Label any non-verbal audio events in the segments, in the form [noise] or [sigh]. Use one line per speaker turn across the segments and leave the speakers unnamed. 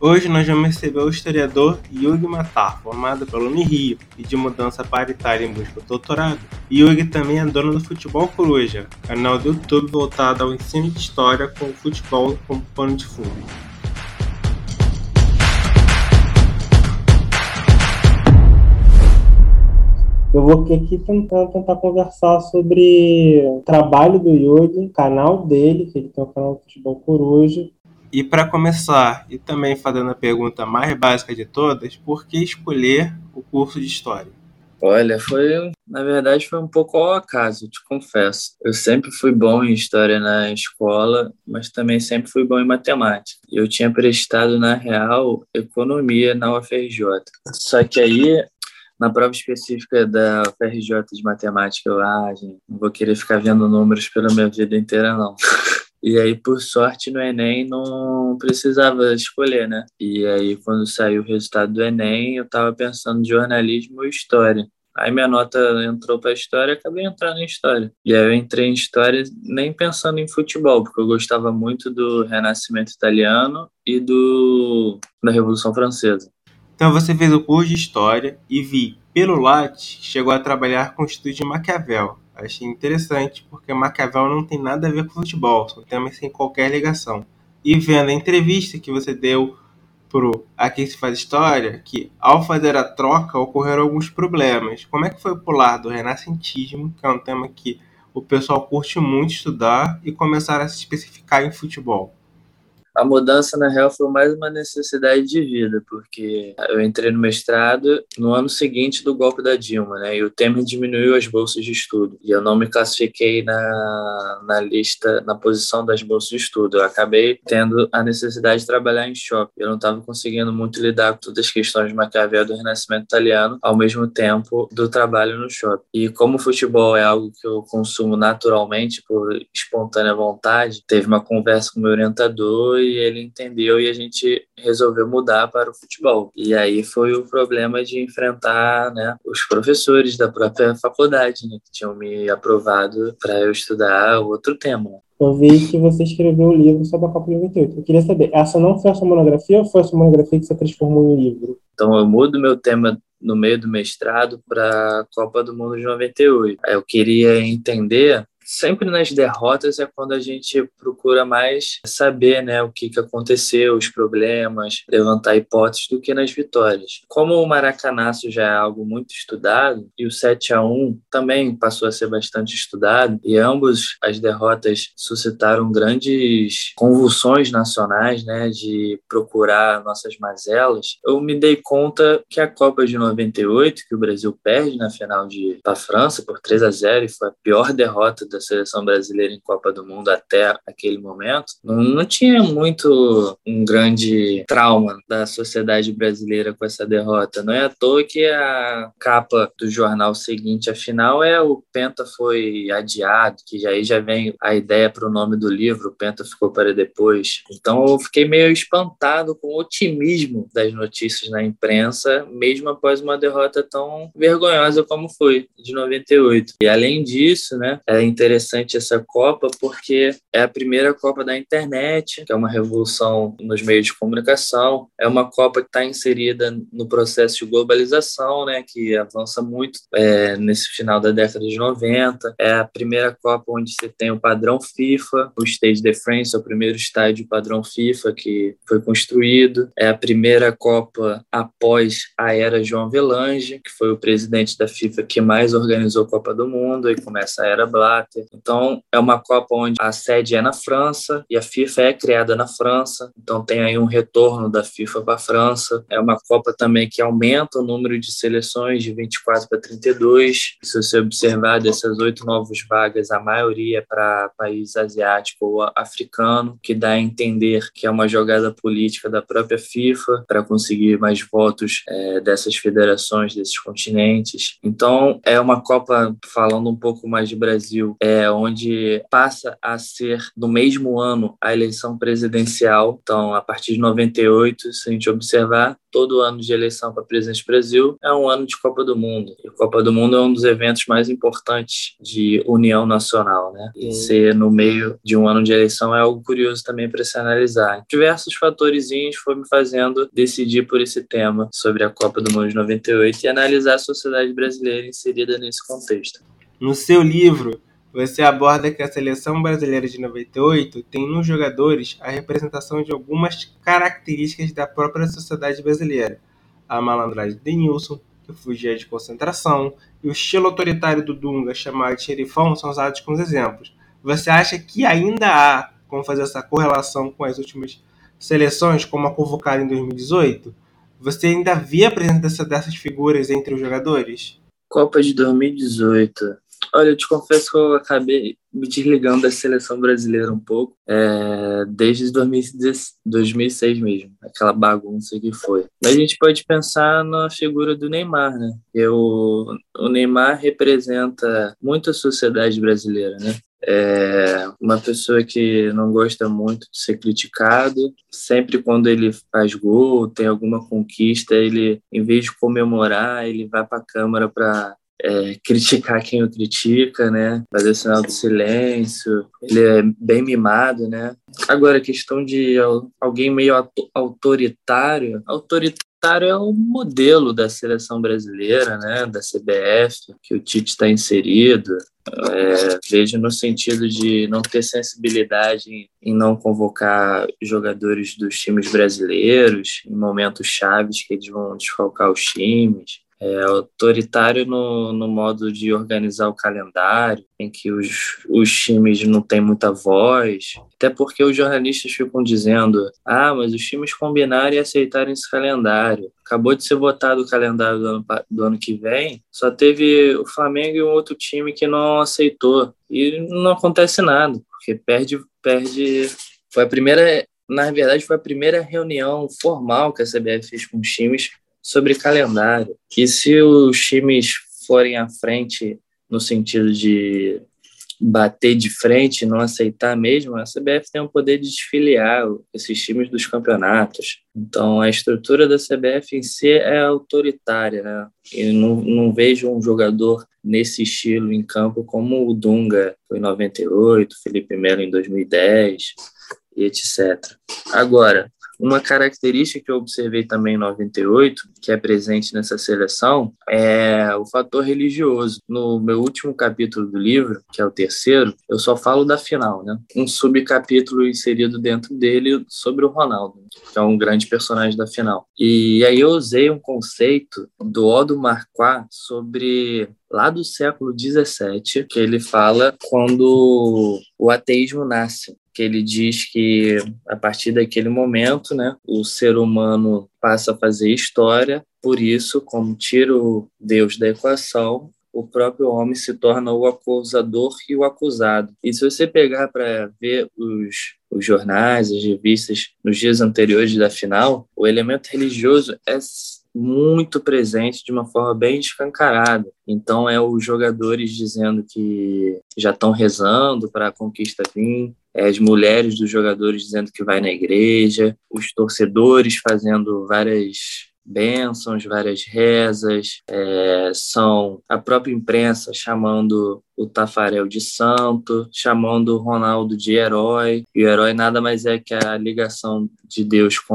Hoje nós vamos receber o historiador Yugi Matar, formado pela Unirio e de mudança paritária em busca do doutorado. Yugi também é dono do Futebol Coruja, canal do YouTube voltado ao ensino de história com o futebol como pano de fundo. Eu vou aqui tentar, tentar conversar sobre o trabalho do Yugi, canal dele, que ele tem o canal do Futebol Coruja, e para começar, e também fazendo a pergunta mais básica de todas, por que escolher o curso de História?
Olha, foi, na verdade, foi um pouco ao acaso, te confesso. Eu sempre fui bom em história na escola, mas também sempre fui bom em matemática. Eu tinha prestado, na real, economia na UFRJ. Só que aí, na prova específica da UFRJ de matemática, eu, ah, gente, não vou querer ficar vendo números pela minha vida inteira, não. [laughs] E aí, por sorte, no Enem não precisava escolher, né? E aí, quando saiu o resultado do Enem, eu estava pensando em jornalismo e história. Aí minha nota entrou para história, acabei entrando em história. E aí eu entrei em história nem pensando em futebol, porque eu gostava muito do Renascimento italiano e do da Revolução Francesa.
Então você fez o curso de história e vi pelo Lattes chegou a trabalhar com o estudo de Maquiavel. Achei interessante, porque Maquiavel não tem nada a ver com futebol, são temas sem qualquer ligação. E vendo a entrevista que você deu pro Aqui se faz história, que ao fazer a troca ocorreram alguns problemas. Como é que foi pular do renascentismo, que é um tema que o pessoal curte muito estudar, e começar a se especificar em futebol?
A mudança, na real, foi mais uma necessidade de vida, porque eu entrei no mestrado no ano seguinte do golpe da Dilma, né? E o Temer diminuiu as bolsas de estudo. E eu não me classifiquei na, na lista, na posição das bolsas de estudo. Eu acabei tendo a necessidade de trabalhar em shopping. Eu não estava conseguindo muito lidar com todas as questões de Maquiavel do Renascimento Italiano, ao mesmo tempo do trabalho no shopping. E como o futebol é algo que eu consumo naturalmente, por espontânea vontade, teve uma conversa com meu orientador e ele entendeu e a gente resolveu mudar para o futebol. E aí foi o problema de enfrentar né, os professores da própria faculdade, né, que tinham me aprovado para eu estudar outro tema.
Eu vi que você escreveu um livro sobre a Copa de 98. Eu queria saber, essa não foi a sua monografia ou foi a sua monografia que você transformou em livro?
Então eu mudo meu tema no meio do mestrado para a Copa do Mundo de 98. Eu queria entender sempre nas derrotas é quando a gente procura mais saber né, o que, que aconteceu, os problemas, levantar hipóteses do que nas vitórias. Como o Maracanaço já é algo muito estudado e o 7 a 1 também passou a ser bastante estudado e ambos as derrotas suscitaram grandes convulsões nacionais, né, de procurar nossas mazelas, eu me dei conta que a Copa de 98, que o Brasil perde na final de para a França por 3 a 0 e foi a pior derrota da da seleção brasileira em Copa do Mundo até aquele momento, não, não tinha muito um grande trauma da sociedade brasileira com essa derrota. Não é à toa que a capa do jornal seguinte à final é o Penta foi adiado, que aí já vem a ideia para o nome do livro, o Penta ficou para depois. Então eu fiquei meio espantado com o otimismo das notícias na imprensa, mesmo após uma derrota tão vergonhosa como foi de 98. E além disso, né, é interessante interessante essa Copa porque é a primeira Copa da internet, que é uma revolução nos meios de comunicação. É uma Copa que está inserida no processo de globalização, né, que avança muito é, nesse final da década de 90. É a primeira Copa onde você tem o padrão FIFA, o Stage de France, é o primeiro estádio padrão FIFA que foi construído. É a primeira Copa após a era João Velange, que foi o presidente da FIFA que mais organizou a Copa do Mundo, e começa a era Blatter então, é uma Copa onde a sede é na França e a FIFA é criada na França. Então, tem aí um retorno da FIFA para a França. É uma Copa também que aumenta o número de seleções de 24 para 32. Se você observar dessas oito novas vagas, a maioria é para país asiático ou africano, que dá a entender que é uma jogada política da própria FIFA para conseguir mais votos é, dessas federações, desses continentes. Então, é uma Copa, falando um pouco mais de Brasil, é, onde passa a ser no mesmo ano a eleição presidencial. Então, a partir de 98, se a gente observar, todo ano de eleição para presidente do Brasil é um ano de Copa do Mundo. E a Copa do Mundo é um dos eventos mais importantes de união nacional, né? E ser no meio de um ano de eleição é algo curioso também para se analisar. Diversos fatores foram me fazendo decidir por esse tema sobre a Copa do Mundo de 98 e analisar a sociedade brasileira inserida nesse contexto.
No seu livro, você aborda que a seleção brasileira de 98 tem nos jogadores a representação de algumas características da própria sociedade brasileira. A malandragem de Denilson, que fugia de concentração, e o estilo autoritário do Dunga, chamado de xerifão, são usados como exemplos. Você acha que ainda há como fazer essa correlação com as últimas seleções, como a convocada em 2018? Você ainda vê a presença dessas figuras entre os jogadores?
Copa de 2018. Olha, eu te confesso que eu acabei me desligando da seleção brasileira um pouco, é, desde 2006 mesmo, aquela bagunça que foi. Mas a gente pode pensar na figura do Neymar, né? Que o, Neymar representa muito a sociedade brasileira, né? É uma pessoa que não gosta muito de ser criticado. Sempre quando ele faz gol, tem alguma conquista, ele, em vez de comemorar, ele vai para a câmera para é, criticar quem o critica, né? Fazer sinal de silêncio. Ele é bem mimado, né? Agora, a questão de alguém meio autoritário. Autoritário é o modelo da seleção brasileira, né? Da CBF, que o Tite está inserido. É, vejo no sentido de não ter sensibilidade em não convocar jogadores dos times brasileiros em momentos chaves que eles vão desfalcar os times é, autoritário no, no modo de organizar o calendário, em que os, os times não têm muita voz, até porque os jornalistas ficam dizendo: ah, mas os times combinaram e aceitaram esse calendário. Acabou de ser votado o calendário do ano, do ano que vem, só teve o Flamengo e um outro time que não aceitou. E não acontece nada, porque perde, perde. Foi a primeira na verdade, foi a primeira reunião formal que a CBF fez com os times sobre calendário. E se os times forem à frente no sentido de bater de frente, não aceitar mesmo, a CBF tem o poder de desfiliar esses times dos campeonatos. Então, a estrutura da CBF em si é autoritária, né? E não, não vejo um jogador nesse estilo em campo como o Dunga foi em 98, Felipe Melo em 2010 e etc. Agora, uma característica que eu observei também em 98, que é presente nessa seleção, é o fator religioso. No meu último capítulo do livro, que é o terceiro, eu só falo da final, né? Um subcapítulo inserido dentro dele sobre o Ronaldo, que é um grande personagem da final. E aí eu usei um conceito do Odo Marquardt sobre lá do século 17, que ele fala quando o ateísmo nasce que ele diz que a partir daquele momento, né, o ser humano passa a fazer história, por isso, como tira o Deus da equação, o próprio homem se torna o acusador e o acusado. E se você pegar para ver os, os jornais, as revistas nos dias anteriores da final, o elemento religioso é muito presente de uma forma bem escancarada. Então é os jogadores dizendo que já estão rezando para a conquista vir, é as mulheres dos jogadores dizendo que vai na igreja, os torcedores fazendo várias bênçãos, várias rezas, é, são a própria imprensa chamando o Tafarel de santo, chamando o Ronaldo de herói, e o herói nada mais é que a ligação de Deus com,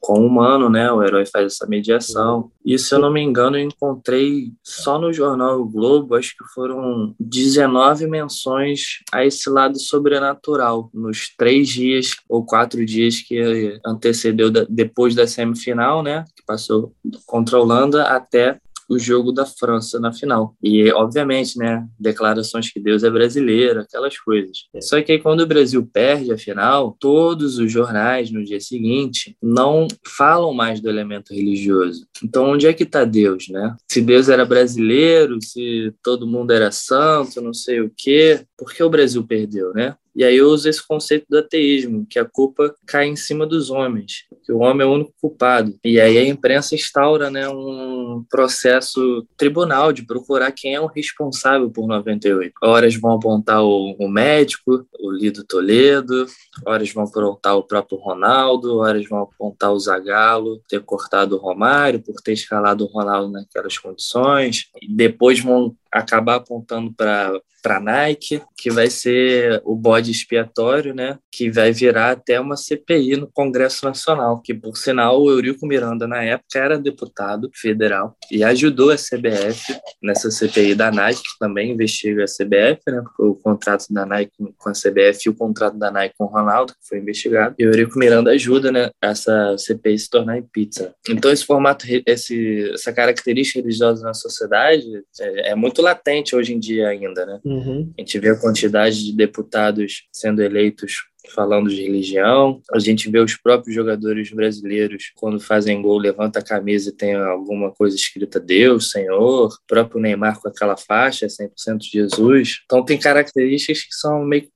com o humano, né? O herói faz essa mediação. E se eu não me engano, eu encontrei só no jornal o Globo, acho que foram 19 menções a esse lado sobrenatural nos três dias ou quatro dias que antecedeu depois da semifinal, né? Que passou contra a Holanda até o jogo da França na final. E, obviamente, né, declarações que Deus é brasileiro, aquelas coisas. É. Só que aí, quando o Brasil perde a final, todos os jornais no dia seguinte não falam mais do elemento religioso. Então, onde é que está Deus, né? Se Deus era brasileiro, se todo mundo era santo, não sei o quê, por que o Brasil perdeu, né? E aí eu uso esse conceito do ateísmo, que a culpa cai em cima dos homens, que o homem é o único culpado. E aí a imprensa instaura né, um processo tribunal de procurar quem é o responsável por 98. Horas vão apontar o, o médico, o Lido Toledo, horas vão apontar o próprio Ronaldo, horas vão apontar o Zagallo ter cortado o Romário por ter escalado o Ronaldo naquelas condições, e depois vão acabar apontando para para Nike, que vai ser o bode expiatório, né? Que vai virar até uma CPI no Congresso Nacional, que por sinal o Eurico Miranda na época era deputado federal e ajudou a CBF nessa CPI da Nike, que também investiga a CBF, né? O contrato da Nike com a CBF e o contrato da Nike com o Ronaldo, que foi investigado. E o Eurico Miranda ajuda, né? Essa CPI se tornar em pizza. Então esse formato, esse, essa característica religiosa na sociedade é, é muito latente hoje em dia ainda, né? Uhum. A gente vê a quantidade de deputados sendo eleitos falando de religião. A gente vê os próprios jogadores brasileiros, quando fazem gol, levanta a camisa e tem alguma coisa escrita Deus, Senhor. O próprio Neymar com aquela faixa, 100% Jesus. Então tem características que são meio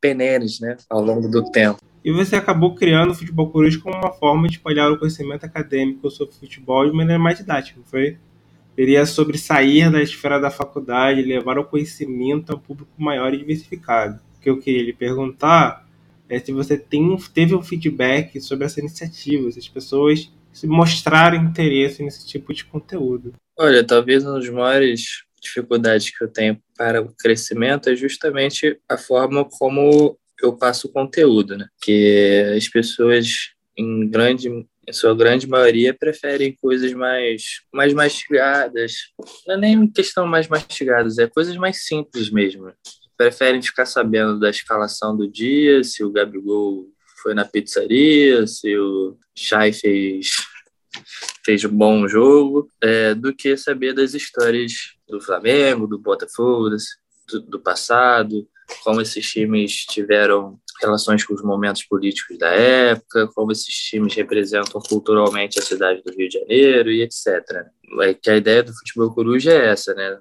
penenes, né, ao longo do tempo.
E você acabou criando o Futebol Coruja como uma forma de espalhar o conhecimento acadêmico sobre futebol de maneira mais didática, não foi? Seria sobre sair da esfera da faculdade e levar o conhecimento a um público maior e diversificado. O que eu queria lhe perguntar é se você tem, teve um feedback sobre essa iniciativa, se as pessoas mostraram interesse nesse tipo de conteúdo.
Olha, talvez uma das maiores dificuldades que eu tenho para o crescimento é justamente a forma como eu passo o conteúdo, né? Que as pessoas em grande em sua grande maioria, preferem coisas mais, mais mastigadas. Não é nem questão mais mastigadas, é coisas mais simples mesmo. Preferem ficar sabendo da escalação do dia, se o Gabigol foi na pizzaria, se o Chay fez, fez um bom jogo, é, do que saber das histórias do Flamengo, do Botafogo, do, do passado, como esses times tiveram relações com os momentos políticos da época, como esses times representam culturalmente a cidade do Rio de Janeiro e etc. É que a ideia do futebol coruja é essa, né?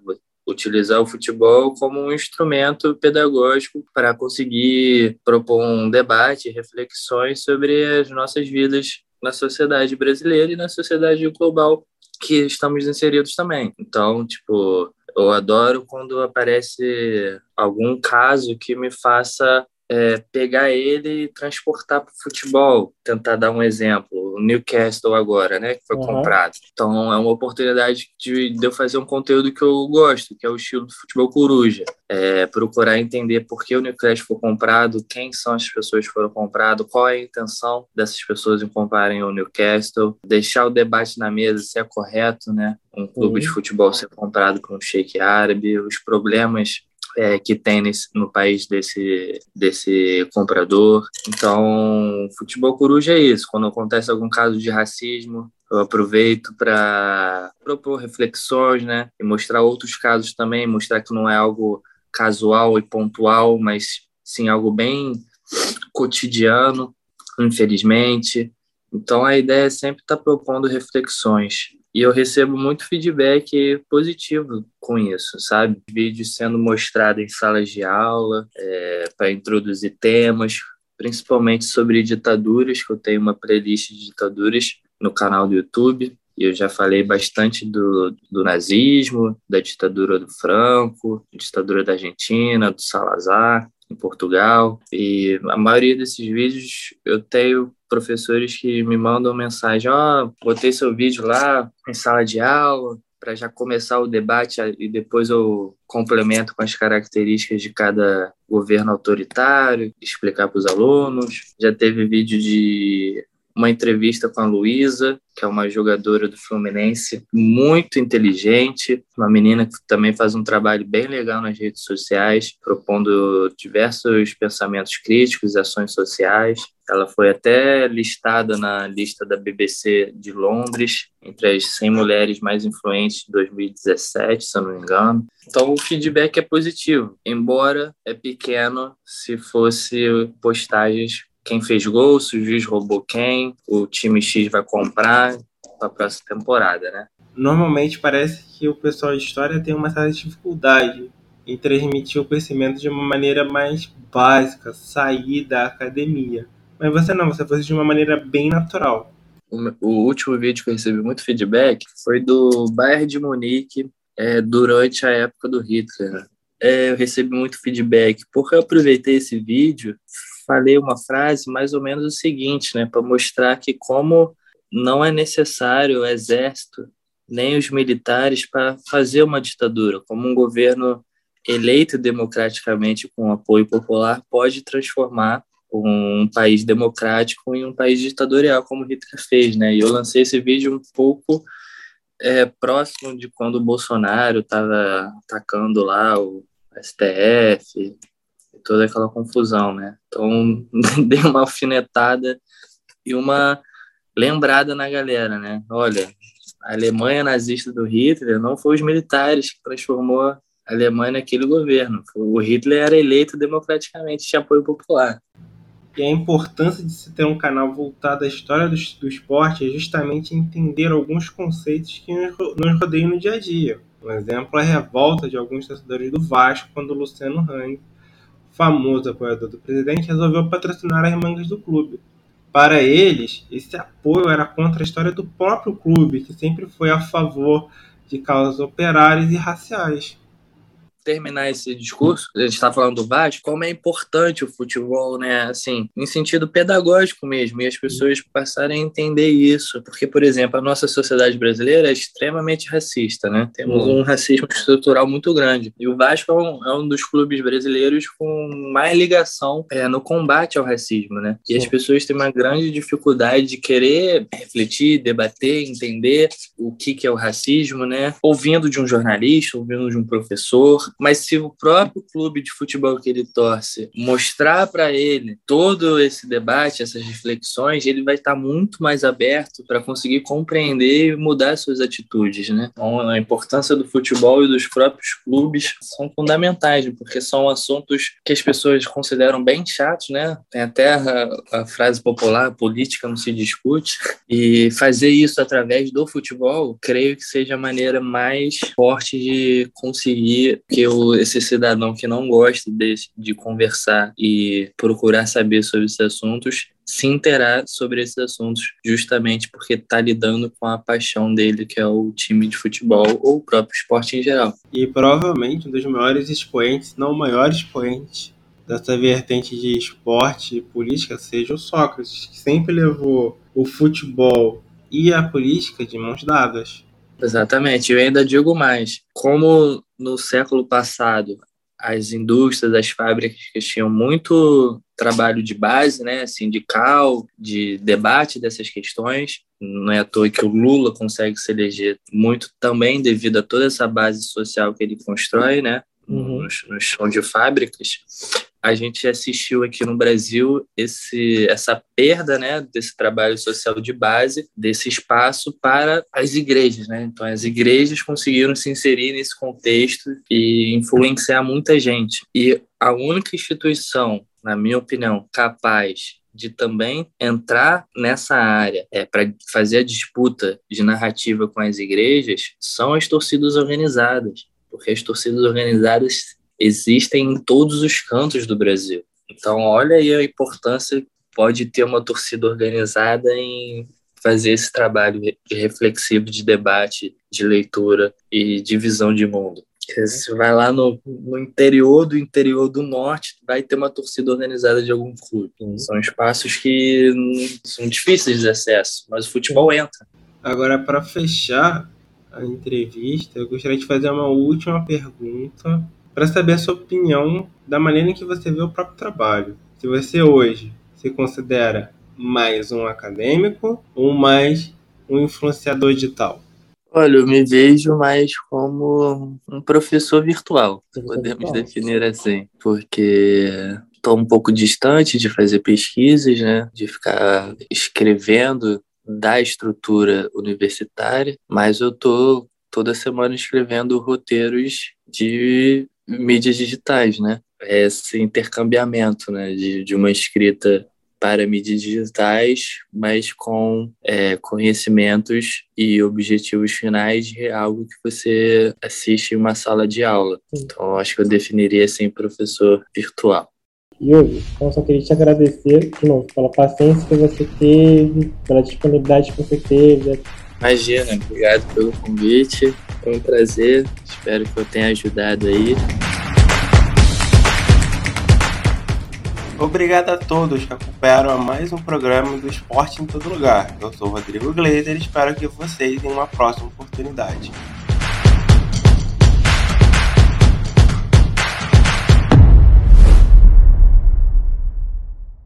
Utilizar o futebol como um instrumento pedagógico para conseguir propor um debate, reflexões sobre as nossas vidas na sociedade brasileira e na sociedade global que estamos inseridos também. Então, tipo, eu adoro quando aparece algum caso que me faça é, pegar ele e transportar para o futebol. Tentar dar um exemplo, o Newcastle agora, né, que foi uhum. comprado. Então é uma oportunidade de, de, eu fazer um conteúdo que eu gosto, que é o estilo do futebol coruja. É, procurar entender por que o Newcastle foi comprado, quem são as pessoas que foram compradas, qual é a intenção dessas pessoas em comprarem o Newcastle, deixar o debate na mesa se é correto, né, um clube uhum. de futebol ser comprado por um sheik árabe, os problemas é, que tem nesse, no país desse, desse comprador. Então, futebol coruja é isso. Quando acontece algum caso de racismo, eu aproveito para propor reflexões, né? E mostrar outros casos também, mostrar que não é algo casual e pontual, mas sim algo bem cotidiano, infelizmente. Então, a ideia é sempre estar tá propondo reflexões e eu recebo muito feedback positivo com isso, sabe? Vídeos sendo mostrados em salas de aula, é, para introduzir temas, principalmente sobre ditaduras, que eu tenho uma playlist de ditaduras no canal do YouTube. E eu já falei bastante do, do nazismo, da ditadura do Franco, ditadura da Argentina, do Salazar em Portugal. E a maioria desses vídeos eu tenho professores que me mandam mensagem: Ó, oh, botei seu vídeo lá em sala de aula para já começar o debate e depois eu complemento com as características de cada governo autoritário, explicar para os alunos. Já teve vídeo de uma entrevista com a Luísa, que é uma jogadora do Fluminense muito inteligente, uma menina que também faz um trabalho bem legal nas redes sociais, propondo diversos pensamentos críticos ações sociais. Ela foi até listada na lista da BBC de Londres, entre as 100 mulheres mais influentes de 2017, se eu não me engano. Então, o feedback é positivo, embora é pequeno se fosse postagens quem fez gol, se o juiz roubou quem, o time X vai comprar para a próxima temporada, né?
Normalmente parece que o pessoal de história tem uma certa dificuldade em transmitir o conhecimento de uma maneira mais básica, sair da academia. Mas você não, você faz de uma maneira bem natural.
O, último vídeo que eu recebi muito feedback foi do Bayern de Munique é, durante a época do Hitler. É, eu recebi muito feedback porque eu aproveitei esse vídeo, falei uma frase mais ou menos o seguinte, né, para mostrar que como não é necessário o exército nem os militares para fazer uma ditadura, como um governo eleito democraticamente com apoio popular pode transformar um país democrático em um país ditatorial, como Hitler fez, né? E eu lancei esse vídeo um pouco é, próximo de quando o Bolsonaro estava atacando lá o STF toda aquela confusão, né? Então, [laughs] dei uma alfinetada e uma lembrada na galera, né? Olha, a Alemanha nazista do Hitler não foi os militares que transformou a Alemanha naquele governo. O Hitler era eleito democraticamente, tinha apoio popular.
E a importância de se ter um canal voltado à história do, do esporte é justamente entender alguns conceitos que nos, nos rodeiam no dia a dia. Um exemplo é a revolta de alguns torcedores do Vasco quando o Luciano Hang, famoso apoiador do presidente, resolveu patrocinar as mangas do clube. Para eles, esse apoio era contra a história do próprio clube, que sempre foi a favor de causas operárias e raciais
terminar esse discurso, a gente está falando do Vasco, como é importante o futebol, né? Assim, em sentido pedagógico mesmo, e as pessoas passarem a entender isso. Porque, por exemplo, a nossa sociedade brasileira é extremamente racista, né? Temos uhum. um racismo estrutural muito grande. E o Vasco é um, é um dos clubes brasileiros com mais ligação é, no combate ao racismo, né? E as pessoas têm uma grande dificuldade de querer refletir, debater, entender o que, que é o racismo, né? Ouvindo de um jornalista, ouvindo de um professor, mas se o próprio clube de futebol que ele torce mostrar para ele todo esse debate, essas reflexões, ele vai estar muito mais aberto para conseguir compreender e mudar suas atitudes, né? Então, a importância do futebol e dos próprios clubes são fundamentais, porque são assuntos que as pessoas consideram bem chatos, né? Tem até a, a frase popular, política não se discute, e fazer isso através do futebol, creio que seja a maneira mais forte de conseguir que eu, esse cidadão que não gosta de, de conversar e procurar saber sobre esses assuntos se interar sobre esses assuntos, justamente porque está lidando com a paixão dele, que é o time de futebol ou o próprio esporte em geral.
E provavelmente um dos maiores expoentes, não o maior expoente dessa vertente de esporte e política seja o Sócrates, que sempre levou o futebol e a política de mãos dadas.
Exatamente, eu ainda digo mais. Como no século passado as indústrias, as fábricas tinham muito trabalho de base, né, sindical, de debate dessas questões. Não é à toa que o Lula consegue se eleger muito também devido a toda essa base social que ele constrói, né, uhum. no, no chão de fábricas a gente assistiu aqui no Brasil esse, essa perda né, desse trabalho social de base, desse espaço para as igrejas. Né? Então, as igrejas conseguiram se inserir nesse contexto e influenciar muita gente. E a única instituição, na minha opinião, capaz de também entrar nessa área é, para fazer a disputa de narrativa com as igrejas são as torcidas organizadas, porque as torcidas organizadas existem em todos os cantos do Brasil. Então, olha aí a importância que pode ter uma torcida organizada em fazer esse trabalho reflexivo de debate, de leitura e de visão de mundo. Você vai lá no, no, interior do interior do norte, vai ter uma torcida organizada de algum clube. São espaços que são difíceis de acesso, mas o futebol entra.
Agora, para fechar a entrevista, eu gostaria de fazer uma última pergunta para saber a sua opinião da maneira em que você vê o próprio trabalho. Se você hoje se considera mais um acadêmico ou mais um influenciador digital?
Olha, eu me vejo mais como um professor virtual, podemos definir assim, porque estou um pouco distante de fazer pesquisas, né, de ficar escrevendo da estrutura universitária, mas eu estou toda semana escrevendo roteiros de mídias digitais, né? Esse intercambiamento, né? De, de uma escrita para mídias digitais, mas com é, conhecimentos e objetivos finais de algo que você assiste em uma sala de aula. Então, acho que eu definiria assim professor virtual.
Yuri, então só queria te agradecer de novo pela paciência que você teve, pela disponibilidade que você teve.
Imagina, obrigado pelo convite, foi um prazer, espero que eu tenha ajudado aí.
Obrigado a todos que acompanharam mais um programa do Esporte em Todo Lugar. Eu sou Rodrigo Gleiser e espero que vocês tenham uma próxima oportunidade.